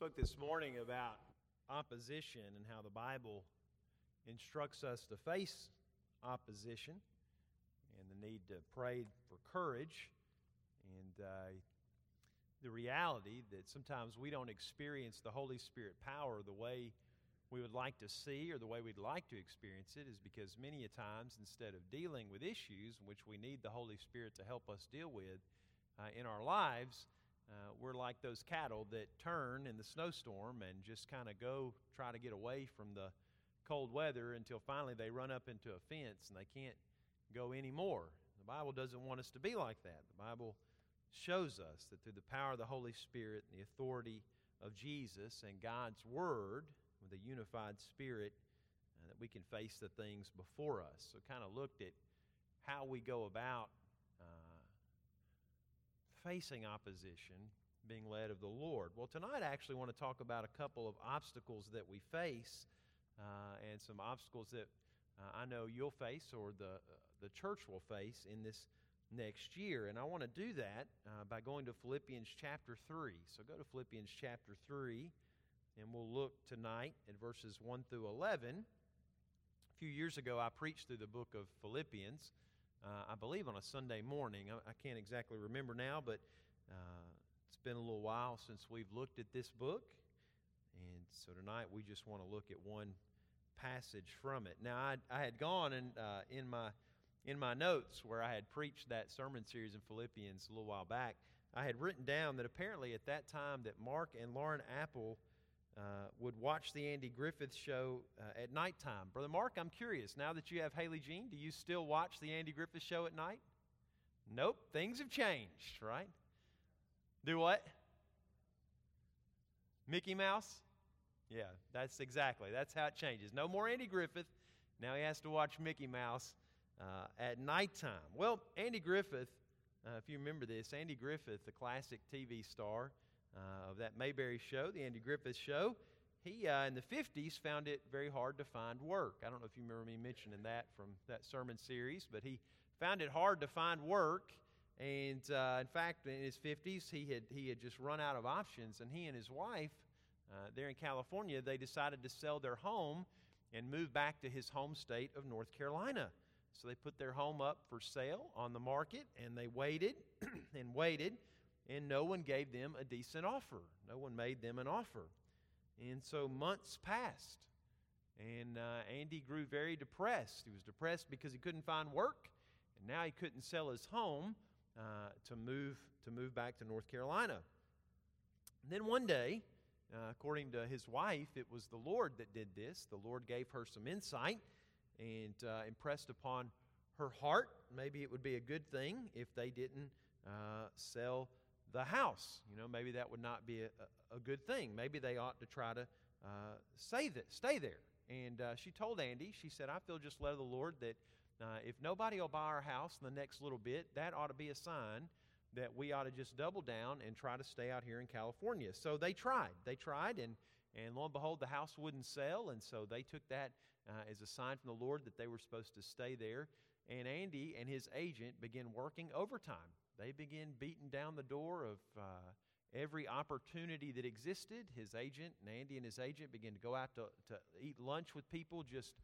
spoke this morning about opposition and how the Bible instructs us to face opposition and the need to pray for courage. And uh, the reality that sometimes we don't experience the Holy Spirit power the way we would like to see or the way we'd like to experience it is because many a times instead of dealing with issues which we need the Holy Spirit to help us deal with uh, in our lives, uh, we're like those cattle that turn in the snowstorm and just kind of go try to get away from the cold weather until finally they run up into a fence and they can't go anymore. The Bible doesn't want us to be like that. The Bible shows us that through the power of the Holy Spirit and the authority of Jesus and God's Word, with a unified spirit, uh, that we can face the things before us. So, kind of looked at how we go about facing opposition, being led of the Lord. Well, tonight I actually want to talk about a couple of obstacles that we face uh, and some obstacles that uh, I know you'll face or the, uh, the church will face in this next year. And I want to do that uh, by going to Philippians chapter 3. So go to Philippians chapter 3, and we'll look tonight at verses 1 through 11. A few years ago, I preached through the book of Philippians uh, I believe on a Sunday morning. I, I can't exactly remember now, but uh, it's been a little while since we've looked at this book. And so tonight we just want to look at one passage from it. Now, I, I had gone and uh, in my in my notes where I had preached that sermon series in Philippians a little while back, I had written down that apparently at that time that Mark and Lauren Apple uh, would watch the Andy Griffith show uh, at nighttime. Brother Mark, I'm curious. Now that you have Haley Jean, do you still watch the Andy Griffith show at night? Nope, things have changed, right? Do what? Mickey Mouse? Yeah, that's exactly. That's how it changes. No more Andy Griffith. Now he has to watch Mickey Mouse uh, at nighttime. Well, Andy Griffith, uh, if you remember this, Andy Griffith, the classic TV star, uh, of that Mayberry show, the Andy Griffith Show. He, uh, in the 50s, found it very hard to find work. I don't know if you remember me mentioning that from that sermon series, but he found it hard to find work. And uh, in fact, in his 50s, he had, he had just run out of options. And he and his wife, uh, there in California, they decided to sell their home and move back to his home state of North Carolina. So they put their home up for sale on the market, and they waited and waited and no one gave them a decent offer. No one made them an offer. And so months passed, and uh, Andy grew very depressed. He was depressed because he couldn't find work, and now he couldn't sell his home uh, to, move, to move back to North Carolina. And then one day, uh, according to his wife, it was the Lord that did this. The Lord gave her some insight and uh, impressed upon her heart. Maybe it would be a good thing if they didn't uh, sell the house. You know, maybe that would not be a, a good thing. Maybe they ought to try to uh, say that, stay there. And uh, she told Andy, she said, I feel just led of the Lord that uh, if nobody will buy our house in the next little bit, that ought to be a sign that we ought to just double down and try to stay out here in California. So they tried. They tried, and, and lo and behold, the house wouldn't sell. And so they took that uh, as a sign from the Lord that they were supposed to stay there. And Andy and his agent began working overtime they begin beating down the door of uh, every opportunity that existed. His agent, Andy and his agent, began to go out to, to eat lunch with people just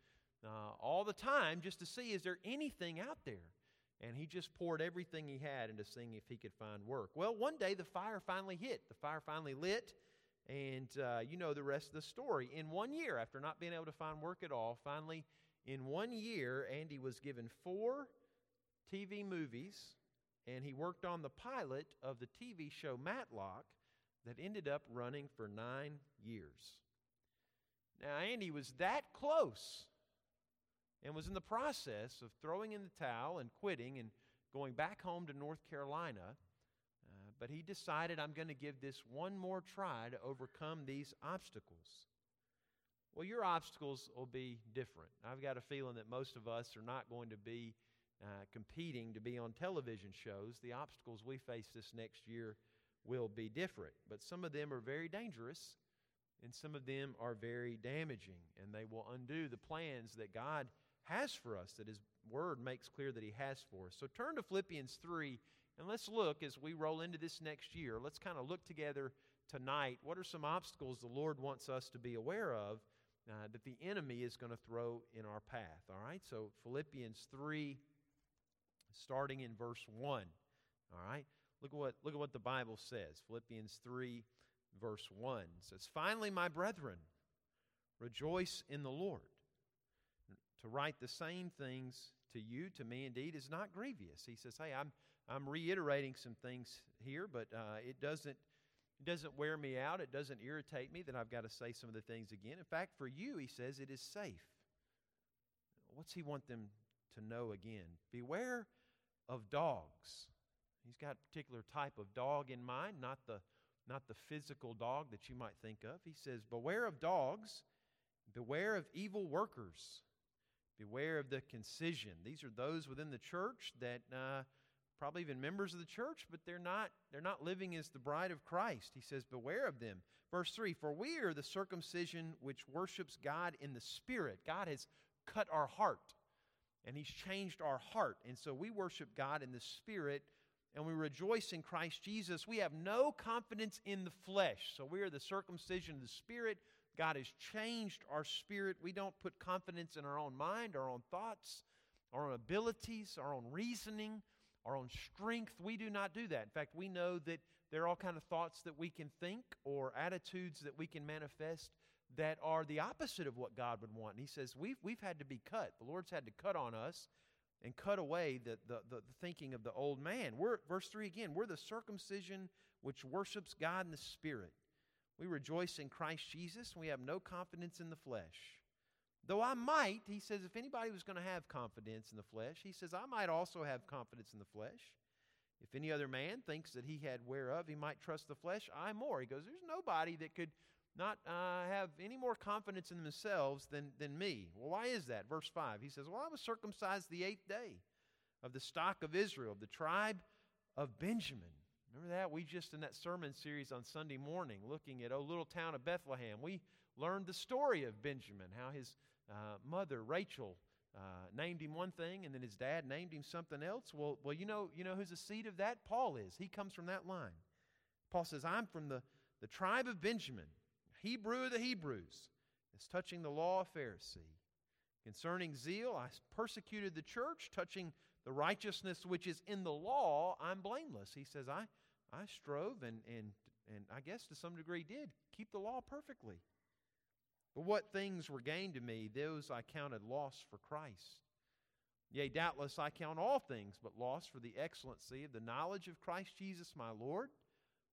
uh, all the time just to see is there anything out there. And he just poured everything he had into seeing if he could find work. Well, one day the fire finally hit. The fire finally lit, and uh, you know the rest of the story. In one year, after not being able to find work at all, finally, in one year, Andy was given four TV movies and he worked on the pilot of the TV show Matlock that ended up running for nine years. Now, Andy was that close and was in the process of throwing in the towel and quitting and going back home to North Carolina. Uh, but he decided, I'm going to give this one more try to overcome these obstacles. Well, your obstacles will be different. I've got a feeling that most of us are not going to be uh, competing to be on television shows, the obstacles we face this next year will be different. But some of them are very dangerous, and some of them are very damaging, and they will undo the plans that God has for us, that His Word makes clear that He has for us. So turn to Philippians 3, and let's look as we roll into this next year. Let's kind of look together tonight what are some obstacles the Lord wants us to be aware of uh, that the enemy is going to throw in our path. All right, so Philippians 3, starting in verse 1. All right, look at what, look at what the Bible says. Philippians 3, verse 1 says, Finally, my brethren, rejoice in the Lord. To write the same things to you, to me indeed, is not grievous. He says, Hey, I'm, I'm reiterating some things here, but uh, it doesn't it doesn't wear me out. It doesn't irritate me that I've got to say some of the things again. In fact, for you, he says, it is safe. What's he want them to know again? Beware of dogs. He's got a particular type of dog in mind, not the, not the physical dog that you might think of. He says, Beware of dogs, beware of evil workers, beware of the concision. These are those within the church that. Uh, probably even members of the church, but they're not, they're not living as the bride of Christ. He says, Beware of them. Verse 3 For we are the circumcision which worships God in the Spirit. God has cut our heart, and He's changed our heart. And so we worship God in the Spirit, and we rejoice in Christ Jesus. We have no confidence in the flesh. So we are the circumcision of the Spirit. God has changed our spirit. We don't put confidence in our own mind, our own thoughts, our own abilities, our own reasoning our own strength. We do not do that. In fact, we know that there are all kind of thoughts that we can think or attitudes that we can manifest that are the opposite of what God would want. And he says, we've, we've had to be cut. The Lord's had to cut on us and cut away the, the, the, thinking of the old man. We're, verse 3 again, we're the circumcision which worships God in the Spirit. We rejoice in Christ Jesus, and we have no confidence in the flesh. Though I might, he says, if anybody was going to have confidence in the flesh, he says, I might also have confidence in the flesh. If any other man thinks that he had whereof he might trust the flesh, I more. He goes, There's nobody that could not uh, have any more confidence in themselves than, than me. Well, why is that? Verse 5, he says, Well, I was circumcised the eighth day of the stock of Israel, of the tribe of Benjamin. Remember that? We just, in that sermon series on Sunday morning, looking at, oh, little town of Bethlehem, we learned the story of Benjamin, how his uh, mother, Rachel, uh, named him one thing, and then his dad named him something else. Well, well, you know, you know who's the seed of that? Paul is. He comes from that line. Paul says, "I'm from the, the tribe of Benjamin, Hebrew of the Hebrews." It's touching the law of Pharisee. Concerning zeal, I persecuted the church. Touching the righteousness which is in the law, I'm blameless. He says, I, I strove and, and, and I guess to some degree did keep the law perfectly. But what things were gained to me, those I counted loss for Christ. Yea, doubtless I count all things but loss for the excellency of the knowledge of Christ Jesus my Lord,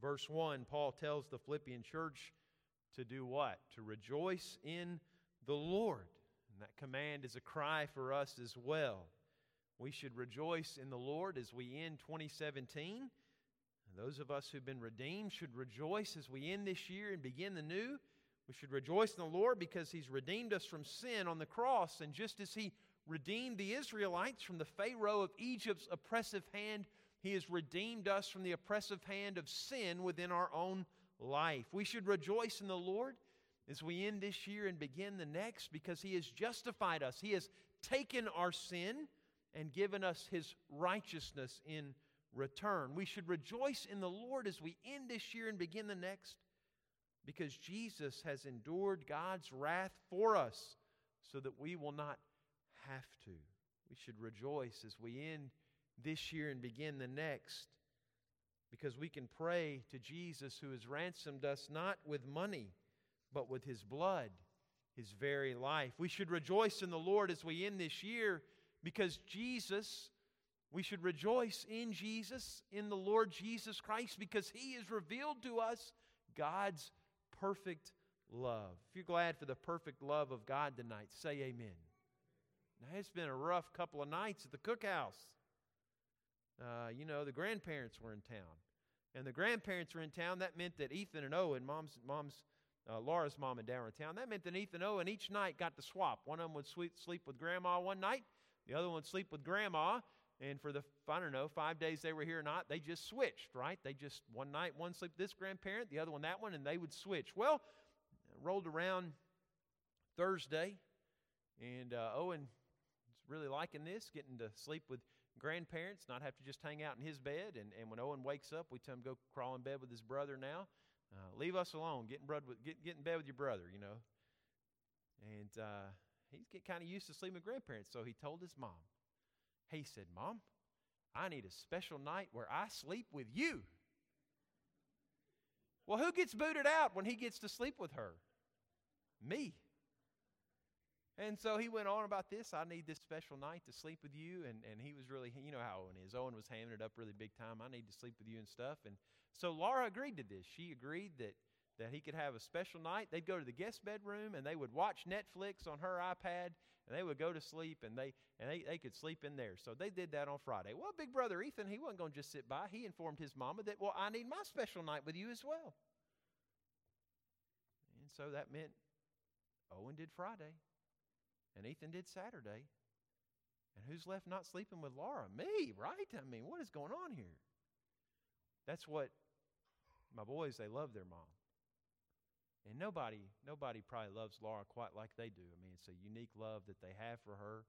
Verse 1, Paul tells the Philippian church to do what? To rejoice in the Lord. And that command is a cry for us as well. We should rejoice in the Lord as we end 2017. And those of us who've been redeemed should rejoice as we end this year and begin the new. We should rejoice in the Lord because He's redeemed us from sin on the cross. And just as He redeemed the Israelites from the Pharaoh of Egypt's oppressive hand, He has redeemed us from the oppressive hand of sin within our own life. We should rejoice in the Lord as we end this year and begin the next because He has justified us. He has taken our sin and given us His righteousness in return. We should rejoice in the Lord as we end this year and begin the next because Jesus has endured God's wrath for us so that we will not have to. We should rejoice as we end this year and begin the next because we can pray to Jesus who has ransomed us not with money, but with his blood, his very life. We should rejoice in the Lord as we end this year because Jesus, we should rejoice in Jesus, in the Lord Jesus Christ, because he has revealed to us God's perfect love. If you're glad for the perfect love of God tonight, say amen. Now, it's been a rough couple of nights at the cookhouse. Uh, you know, the grandparents were in town. and the grandparents were in town, that meant that Ethan and Owen, mom's, mom's uh, Laura's mom and dad were in town. That meant that Ethan and Owen each night got to swap. One of them would sleep, sleep with grandma one night, the other one would sleep with grandma. And for the, I don't know, five days they were here or not, they just switched, right? They just, one night, one sleep this grandparent, the other one that one, and they would switch. Well, rolled around Thursday, and uh, Owen is really liking this, getting to sleep with grandparents, not have to just hang out in his bed. And, and when Owen wakes up, we tell him go crawl in bed with his brother now. Uh, leave us alone. Get in, bed with, get, get in bed with your brother, you know. And uh, he's getting kind of used to sleeping with grandparents. So he told his mom, he said, Mom, I need a special night where I sleep with you. Well, who gets booted out when he gets to sleep with her? Me. And so he went on about this. I need this special night to sleep with you. And, and he was really, you know how Owen is. Owen was hamming it up really big time. I need to sleep with you and stuff. And so Laura agreed to this. She agreed that, that he could have a special night. They'd go to the guest bedroom and they would watch Netflix on her iPad and they would go to sleep and they and they, they could sleep in there. So they did that on Friday. Well, big brother Ethan, he wasn't going to just sit by. He informed his mama that, well, I need my special night with you as well. And so that meant Owen did Friday. And Ethan did Saturday. And who's left not sleeping with Laura? Me, right? I mean, what is going on here? That's what my boys, they love their mom. And nobody, nobody probably loves Laura quite like they do. I mean, it's a unique love that they have for her.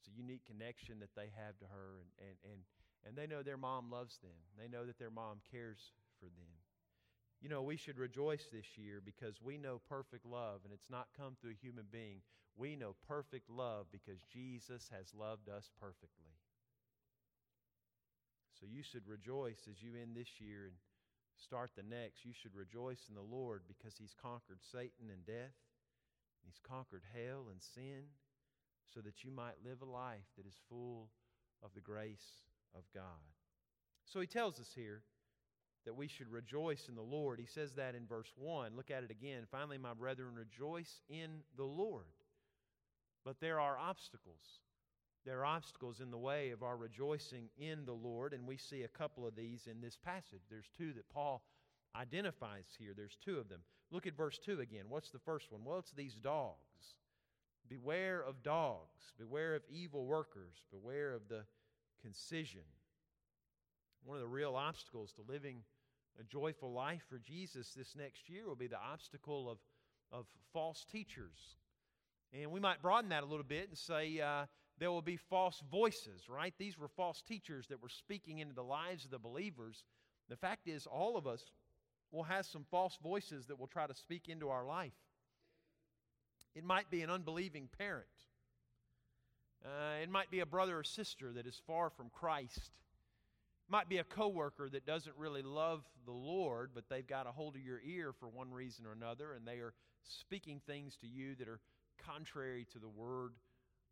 It's a unique connection that they have to her. And, and, and, and they know their mom loves them. They know that their mom cares for them. You know, we should rejoice this year because we know perfect love, and it's not come through a human being. We know perfect love because Jesus has loved us perfectly. So you should rejoice as you end this year and start the next. You should rejoice in the Lord because He's conquered Satan and death, and He's conquered hell and sin, so that you might live a life that is full of the grace of God. So He tells us here that we should rejoice in the Lord. He says that in verse 1. Look at it again. Finally, my brethren, rejoice in the Lord. But there are obstacles. There are obstacles in the way of our rejoicing in the Lord, and we see a couple of these in this passage. There's two that Paul identifies here. There's two of them. Look at verse 2 again. What's the first one? Well, it's these dogs. Beware of dogs. Beware of evil workers. Beware of the concision. One of the real obstacles to living a joyful life for Jesus this next year will be the obstacle of, of false teachers. And we might broaden that a little bit and say uh, there will be false voices, right? These were false teachers that were speaking into the lives of the believers. The fact is, all of us will have some false voices that will try to speak into our life. It might be an unbelieving parent. Uh, it might be a brother or sister that is far from Christ might be a coworker that doesn't really love the Lord, but they've got a hold of your ear for one reason or another, and they are speaking things to you that are contrary to the Word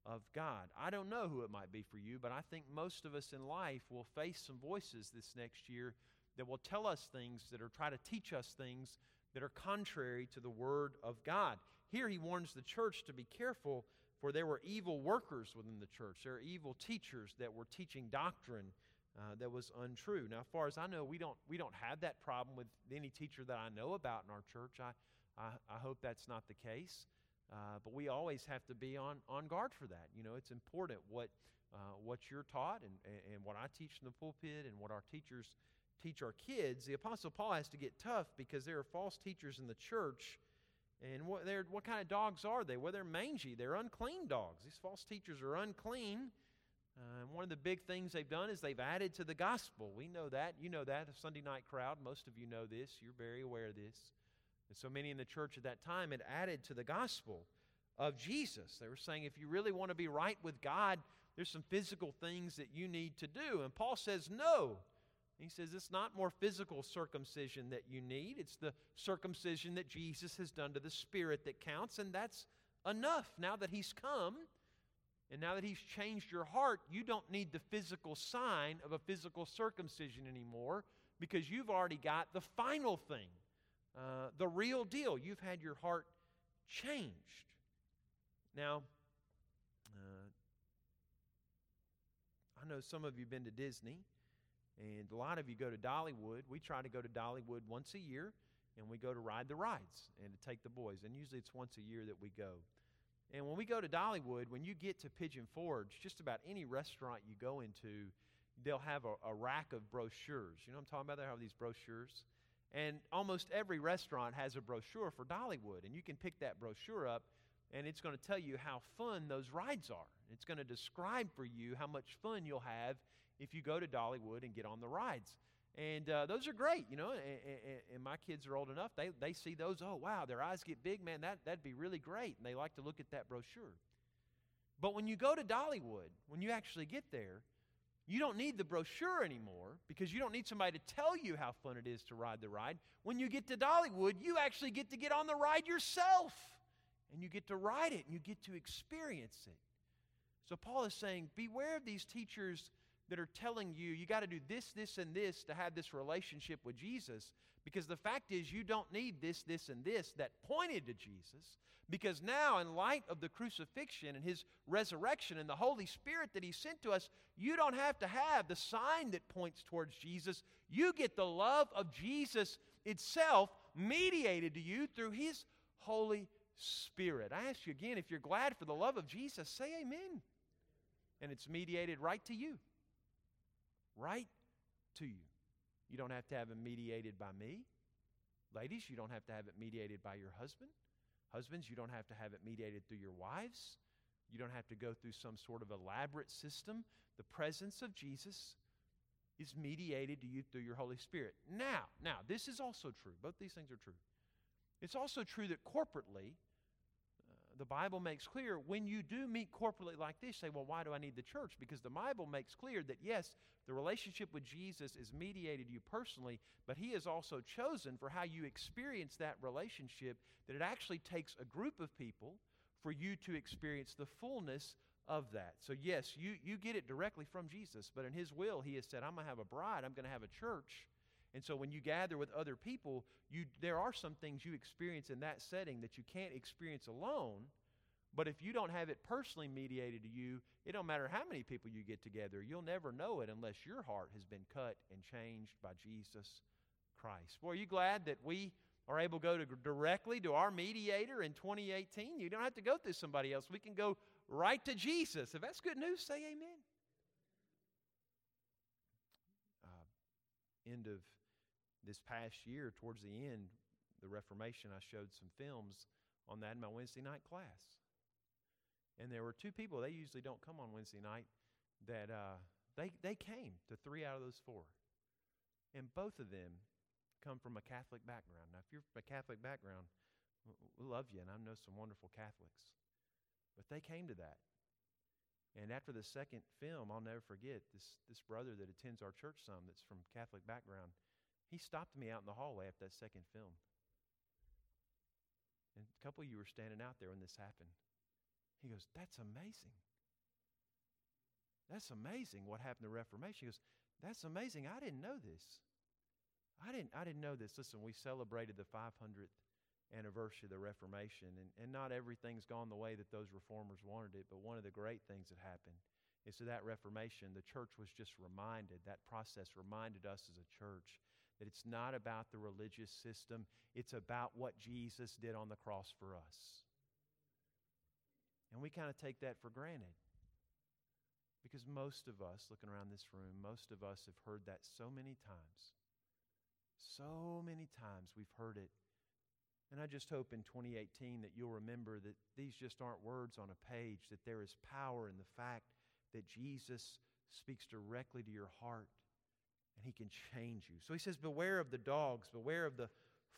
of God. I don't know who it might be for you, but I think most of us in life will face some voices this next year that will tell us things that are try to teach us things that are contrary to the Word of God. Here he warns the church to be careful, for there were evil workers within the church. There are evil teachers that were teaching doctrine uh, that was untrue. Now, as far as I know, we don't we don't have that problem with any teacher that I know about in our church. I I, I hope that's not the case. Uh, but we always have to be on, on guard for that. You know, it's important what uh, what you're taught and, and what I teach in the pulpit and what our teachers teach our kids. The Apostle Paul has to get tough because there are false teachers in the church. And what, what kind of dogs are they? Well, they're mangy. They're unclean dogs. These false teachers are unclean. Uh, one of the big things they've done is they've added to the gospel. We know that. You know that. The Sunday night crowd, most of you know this. You're very aware of this. And so many in the church at that time had added to the gospel of Jesus. They were saying, if you really want to be right with God, there's some physical things that you need to do. And Paul says, no. He says, it's not more physical circumcision that you need, it's the circumcision that Jesus has done to the Spirit that counts, and that's enough. Now that He's come, and now that He's changed your heart, you don't need the physical sign of a physical circumcision anymore because you've already got the final thing, uh, the real deal. You've had your heart changed. Now, uh, I know some of you have been to Disney, And a lot of you go to Dollywood. We try to go to Dollywood once a year, and we go to ride the rides and to take the boys. And usually it's once a year that we go. And when we go to Dollywood, when you get to Pigeon Forge, just about any restaurant you go into, they'll have a, a rack of brochures. You know what I'm talking about? They have these brochures. And almost every restaurant has a brochure for Dollywood. And you can pick that brochure up, and it's going to tell you how fun those rides are. It's going to describe for you how much fun you'll have if you go to Dollywood and get on the rides. And uh, those are great, you know. And, and, and, my kids are old enough; they they see those. Oh, wow! Their eyes get big, man. That that'd be really great. And they like to look at that brochure. But when you go to Dollywood, when you actually get there, you don't need the brochure anymore because you don't need somebody to tell you how fun it is to ride the ride. When you get to Dollywood, you actually get to get on the ride yourself, and you get to ride it, and you get to experience it. So Paul is saying, beware of these teachers that are telling you you got to do this, this, and this to have this relationship with Jesus. Because the fact is, you don't need this, this, and this that pointed to Jesus. Because now, in light of the crucifixion and his resurrection and the Holy Spirit that he sent to us, you don't have to have the sign that points towards Jesus. You get the love of Jesus itself mediated to you through his Holy Spirit. I ask you again if you're glad for the love of Jesus, say amen. And it's mediated right to you right to you. You don't have to have it mediated by me. Ladies, you don't have to have it mediated by your husband. Husbands, you don't have to have it mediated through your wives. You don't have to go through some sort of elaborate system. The presence of Jesus is mediated to you through your Holy Spirit. Now, now, this is also true. Both these things are true. It's also true that corporately, the Bible makes clear when you do meet corporately like this, say, well, why do I need the church? Because the Bible makes clear that yes, the relationship with Jesus is mediated you personally, but He has also chosen for how you experience that relationship that it actually takes a group of people for you to experience the fullness of that. So, yes, you, you get it directly from Jesus, but in His will, He has said, I'm going to have a bride, I'm going to have a church and so when you gather with other people, you, there are some things you experience in that setting that you can't experience alone. But if you don't have it personally mediated to you, it don't matter how many people you get together. You'll never know it unless your heart has been cut and changed by Jesus Christ. Boy, are you glad that we are able to go to directly to our mediator in 2018? You don't have to go through somebody else. We can go right to Jesus. If that's good news, say amen. Uh, end of this past year, towards the end, the Reformation, I showed some films on that in my Wednesday night class. And there were two people, they usually don't come on Wednesday night, that uh, they, they came to three out of those four. And both of them come from a Catholic background. Now, if you're from a Catholic background, we love you, and I know some wonderful Catholics. But they came to that. And after the second film, I'll never forget this, this brother that attends our church some that's from Catholic background. He stopped me out in the hallway after that second film. And a couple of you were standing out there when this happened. He goes, That's amazing. That's amazing what happened to Reformation. He goes, That's amazing. I didn't know this. I didn't, I didn't know this. Listen, we celebrated the 500th anniversary of the Reformation, and, and not everything's gone the way that those reformers wanted it, but one of the great things that happened is to that Reformation, the church was just reminded, that process reminded us as a church that it's not about the religious system, it's about what Jesus did on the cross for us. And we kind of take that for granted. Because most of us, looking around this room, most of us have heard that so many times. So many times we've heard it. And I just hope in 2018 that you'll remember that these just aren't words on a page, that there is power in the fact that Jesus speaks directly to your heart and he can change you. So he says, Beware of the dogs, beware of the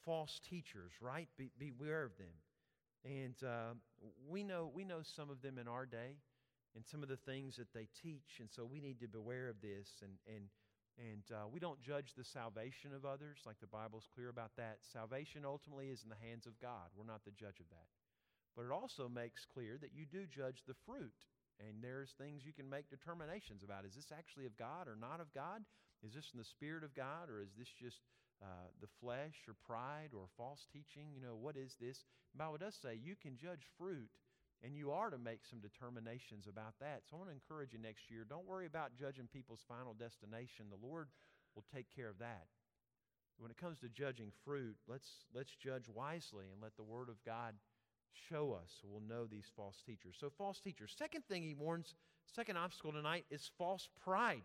false teachers, right? Be, beware of them. And uh, we, know, we know some of them in our day and some of the things that they teach, and so we need to beware of this. And, and, and uh, we don't judge the salvation of others, like the Bible's clear about that. Salvation ultimately is in the hands of God. We're not the judge of that. But it also makes clear that you do judge the fruit. And there's things you can make determinations about. Is this actually of God or not of God? Is this in the Spirit of God, or is this just uh, the flesh, or pride, or false teaching? You know, what is this? The Bible does say you can judge fruit, and you are to make some determinations about that. So I want to encourage you next year don't worry about judging people's final destination. The Lord will take care of that. When it comes to judging fruit, let's, let's judge wisely and let the Word of God show us we'll know these false teachers. So, false teachers. Second thing he warns, second obstacle tonight is false pride,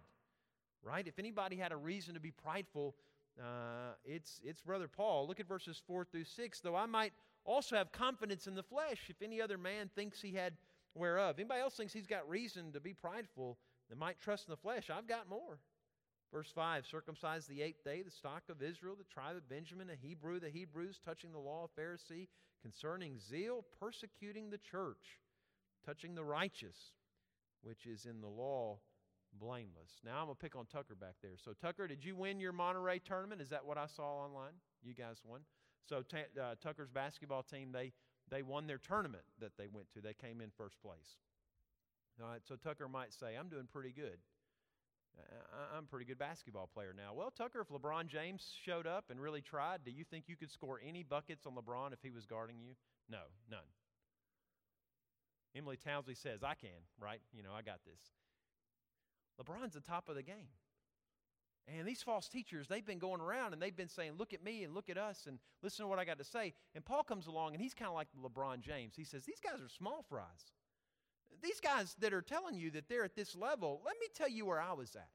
right? If anybody had a reason to be prideful, uh, it's, it's Brother Paul. Look at verses 4 through 6. Though I might also have confidence in the flesh, if any other man thinks he had whereof. Anybody else thinks he's got reason to be prideful that might trust in the flesh? I've got more. Verse 5 Circumcised the eighth day, the stock of Israel, the tribe of Benjamin, a Hebrew, the Hebrews, touching the law of Pharisee, concerning zeal, persecuting the church, touching the righteous, which is in the law, blameless. Now I'm going to pick on Tucker back there. So, Tucker, did you win your Monterey tournament? Is that what I saw online? You guys won. So, t- uh, Tucker's basketball team, they, they won their tournament that they went to. They came in first place. All right, so Tucker might say, I'm doing pretty good. I'm a pretty good basketball player now. Well, Tucker, if LeBron James showed up and really tried, do you think you could score any buckets on LeBron if he was guarding you? No, none. Emily Townsley says, I can, right? You know, I got this. LeBron's the top of the game. And these false teachers, they've been going around and they've been saying, Look at me and look at us and listen to what I got to say. And Paul comes along and he's kind of like LeBron James. He says, These guys are small fries. These guys that are telling you that they're at this level, let me tell you where I was at.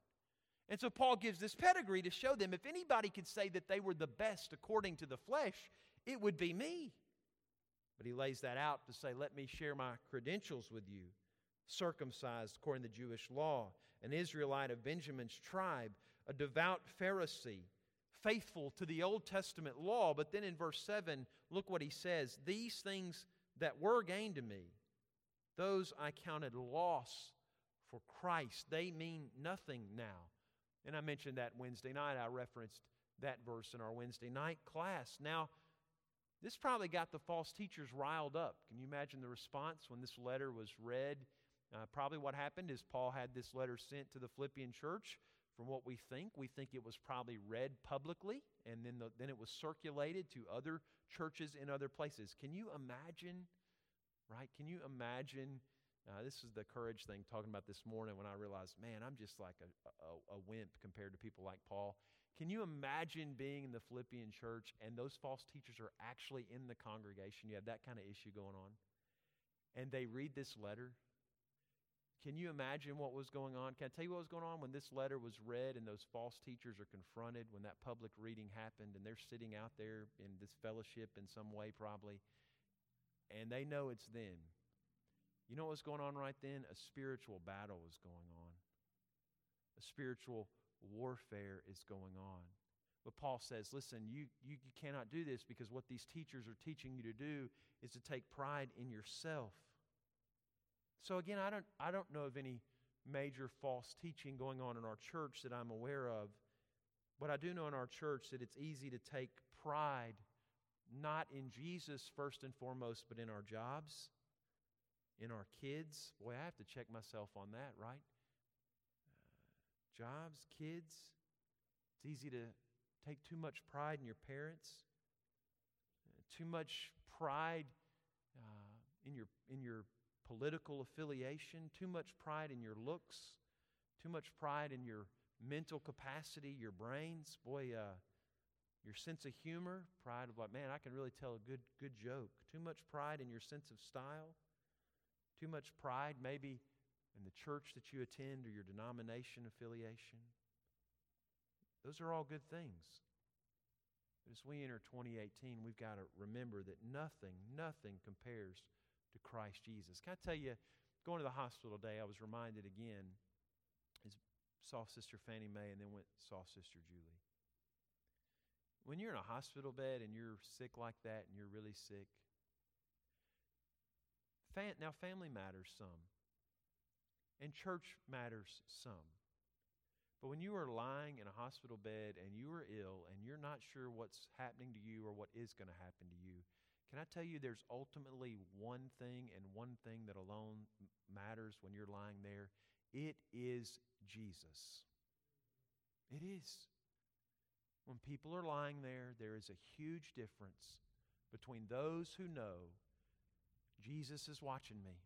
And so Paul gives this pedigree to show them if anybody could say that they were the best according to the flesh, it would be me. But he lays that out to say, Let me share my credentials with you. Circumcised according to Jewish law, an Israelite of Benjamin's tribe, a devout Pharisee, faithful to the Old Testament law. But then in verse 7, look what he says These things that were gained to me, those I counted loss for Christ. They mean nothing now. And I mentioned that Wednesday night. I referenced that verse in our Wednesday night class. Now, this probably got the false teachers riled up. Can you imagine the response when this letter was read? Uh, probably what happened is Paul had this letter sent to the Philippian church. From what we think, we think it was probably read publicly and then, the, then it was circulated to other churches in other places. Can you imagine, right? Can you imagine uh, this is the courage thing talking about this morning when I realized, man, I'm just like a, a, a, wimp compared to people like Paul. Can you imagine being in the Philippian church and those false teachers are actually in the congregation? You have that kind of issue going on. And they read this letter. Can you imagine what was going on? Can I tell you what was going on when this letter was read and those false teachers are confronted when that public reading happened and they're sitting out there in this fellowship in some way, probably, and they know it's them you know what was going on right then? A spiritual battle was going on. A spiritual warfare is going on. But Paul says, listen, you, you, you cannot do this because what these teachers are teaching you to do is to take pride in yourself. So again, I don't, I don't know of any major false teaching going on in our church that I'm aware of. But I do know in our church that it's easy to take pride not in Jesus first and foremost, but in our jobs in our kids. Boy, I have to check myself on that, right? Uh, jobs, kids. It's easy to take too much pride in your parents, uh, too much pride uh, in, your, in your political affiliation, too much pride in your looks, too much pride in your mental capacity, your brains. Boy, uh, your sense of humor, pride of like, man, I can really tell a good, good joke. Too much pride in your sense of style too much pride, maybe in the church that you attend or your denomination affiliation. Those are all good things. But as we enter 2018, we've got to remember that nothing, nothing compares to Christ Jesus. Can I tell you, going to the hospital today, I was reminded again, as saw Sister Fannie Mae and then went saw Sister Julie. When you're in a hospital bed and you're sick like that and you're really sick, now, family matters some, and church matters some. But when you are lying in a hospital bed and you are ill and you're not sure what's happening to you or what is going to happen to you, can I tell you there's ultimately one thing and one thing that alone matters when you're lying there? It is Jesus. It is. When people are lying there, there is a huge difference between those who know Jesus is watching me.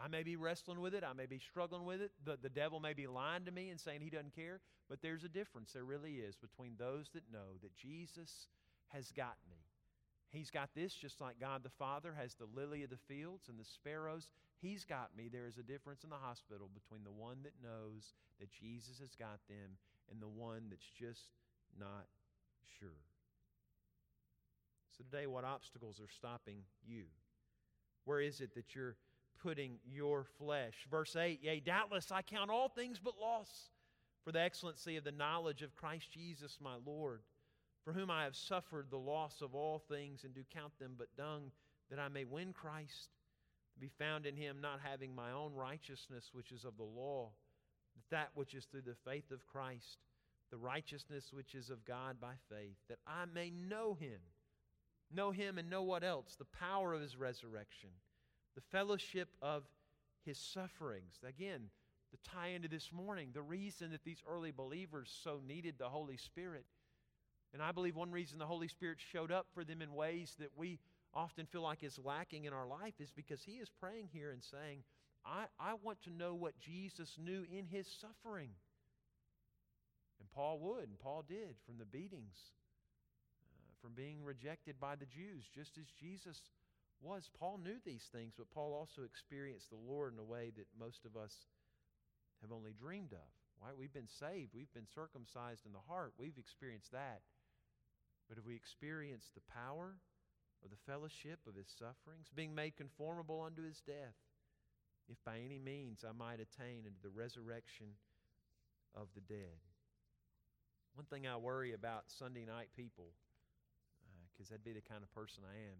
I may be wrestling with it. I may be struggling with it. The, the devil may be lying to me and saying he doesn't care. But there's a difference. There really is between those that know that Jesus has got me. He's got this just like God the Father has the lily of the fields and the sparrows. He's got me. There is a difference in the hospital between the one that knows that Jesus has got them and the one that's just not sure. So, today, what obstacles are stopping you? Where is it that you're putting your flesh? Verse 8 Yea, doubtless I count all things but loss for the excellency of the knowledge of Christ Jesus my Lord, for whom I have suffered the loss of all things and do count them but dung, that I may win Christ, be found in him, not having my own righteousness, which is of the law, but that which is through the faith of Christ, the righteousness which is of God by faith, that I may know him know him and know what else? The power of his resurrection, the fellowship of his sufferings. Again, the tie into this morning, the reason that these early believers so needed the Holy Spirit. And I believe one reason the Holy Spirit showed up for them in ways that we often feel like is lacking in our life is because he is praying here and saying, I, I want to know what Jesus knew in his suffering. And Paul would, and Paul did, from the beatings uh, from being rejected by the Jews, just as Jesus was. Paul knew these things, but Paul also experienced the Lord in a way that most of us have only dreamed of. Right? We've been saved, we've been circumcised in the heart, we've experienced that. But have we experienced the power of the fellowship of his sufferings, being made conformable unto his death, if by any means I might attain unto the resurrection of the dead? One thing I worry about Sunday night people because that'd be the kind of person I am.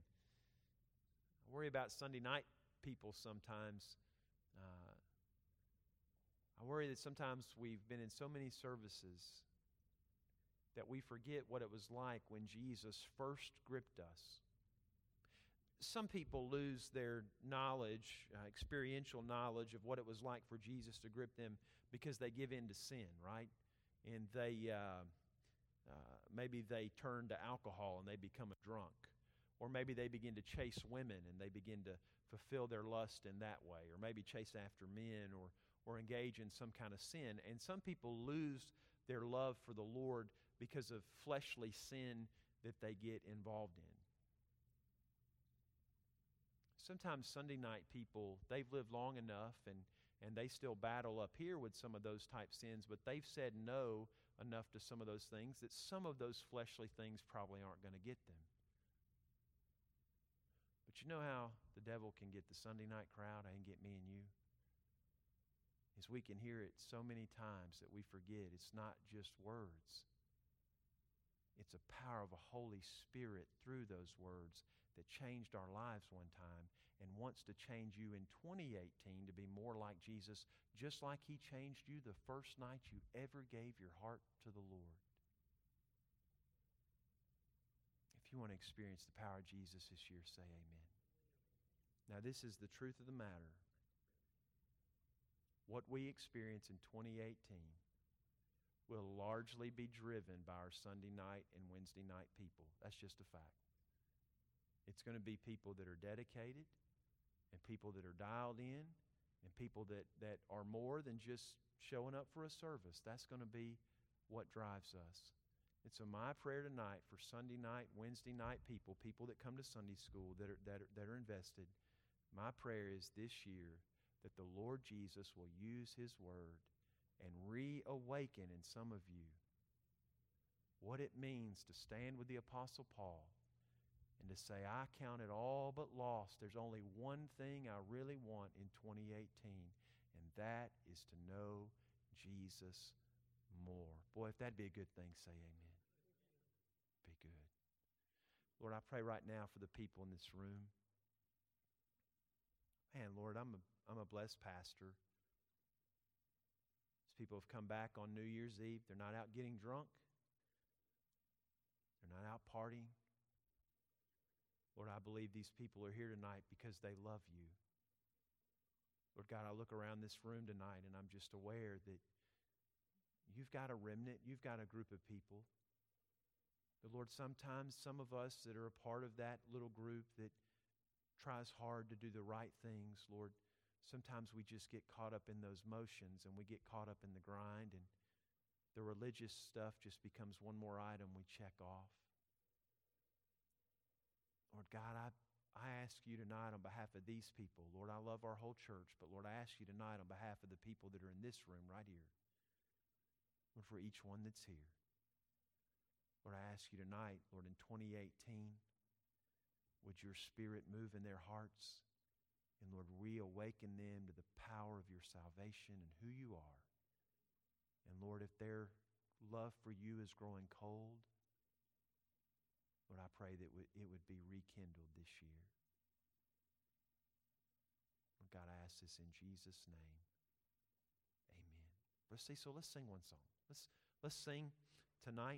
I worry about Sunday night people sometimes. Uh, I worry that sometimes we've been in so many services that we forget what it was like when Jesus first gripped us. Some people lose their knowledge, uh, experiential knowledge of what it was like for Jesus to grip them because they give in to sin, right? And they. Uh, uh, maybe they turn to alcohol and they become a drunk. Or maybe they begin to chase women and they begin to fulfill their lust in that way. Or maybe chase after men or, or engage in some kind of sin. And some people lose their love for the Lord because of fleshly sin that they get involved in. Sometimes Sunday night people, they've lived long enough and, and they still battle up here with some of those type sins, but they've said no enough to some of those things that some of those fleshly things probably aren't going to get them. But you know how the devil can get the Sunday night crowd and get me and you? Is we can hear it so many times that we forget it's not just words. It's a power of a Holy Spirit through those words that changed our lives one time and wants to change you in 2018 to be more like Jesus, just like He changed you the first night you ever gave your heart to the Lord. If you want to experience the power of Jesus this year, say amen. Now, this is the truth of the matter. What we experience in 2018 will largely be driven by our Sunday night and Wednesday night people. That's just a fact. It's going to be people that are dedicated and people that are dialed in and people that, that are more than just showing up for a service. That's going to be what drives us. And so, my prayer tonight for Sunday night, Wednesday night people, people that come to Sunday school that are, that are, that are invested, my prayer is this year that the Lord Jesus will use His Word and reawaken in some of you what it means to stand with the Apostle Paul and to say, I count it all but lost. There's only one thing I really want in 2018, and that is to know Jesus more. Boy, if that'd be a good thing, say amen. Be good. Lord, I pray right now for the people in this room. Man, Lord, I'm a, I'm a blessed pastor. These people have come back on New Year's Eve. They're not out getting drunk, they're not out partying. Lord, I believe these people are here tonight because they love you. Lord God, I look around this room tonight and I'm just aware that you've got a remnant, you've got a group of people. But Lord, sometimes some of us that are a part of that little group that tries hard to do the right things, Lord, sometimes we just get caught up in those motions and we get caught up in the grind, and the religious stuff just becomes one more item we check off. Lord God, I, I ask you tonight on behalf of these people. Lord, I love our whole church, but Lord, I ask you tonight on behalf of the people that are in this room right here. Lord, for each one that's here. Lord, I ask you tonight, Lord, in 2018, would your spirit move in their hearts? And Lord, reawaken them to the power of your salvation and who you are. And Lord, if their love for you is growing cold, Lord, I pray that it would be rekindled this year. Lord God, I ask this in Jesus' name. Amen. Let's see, so let's sing one song. Let's let's sing tonight.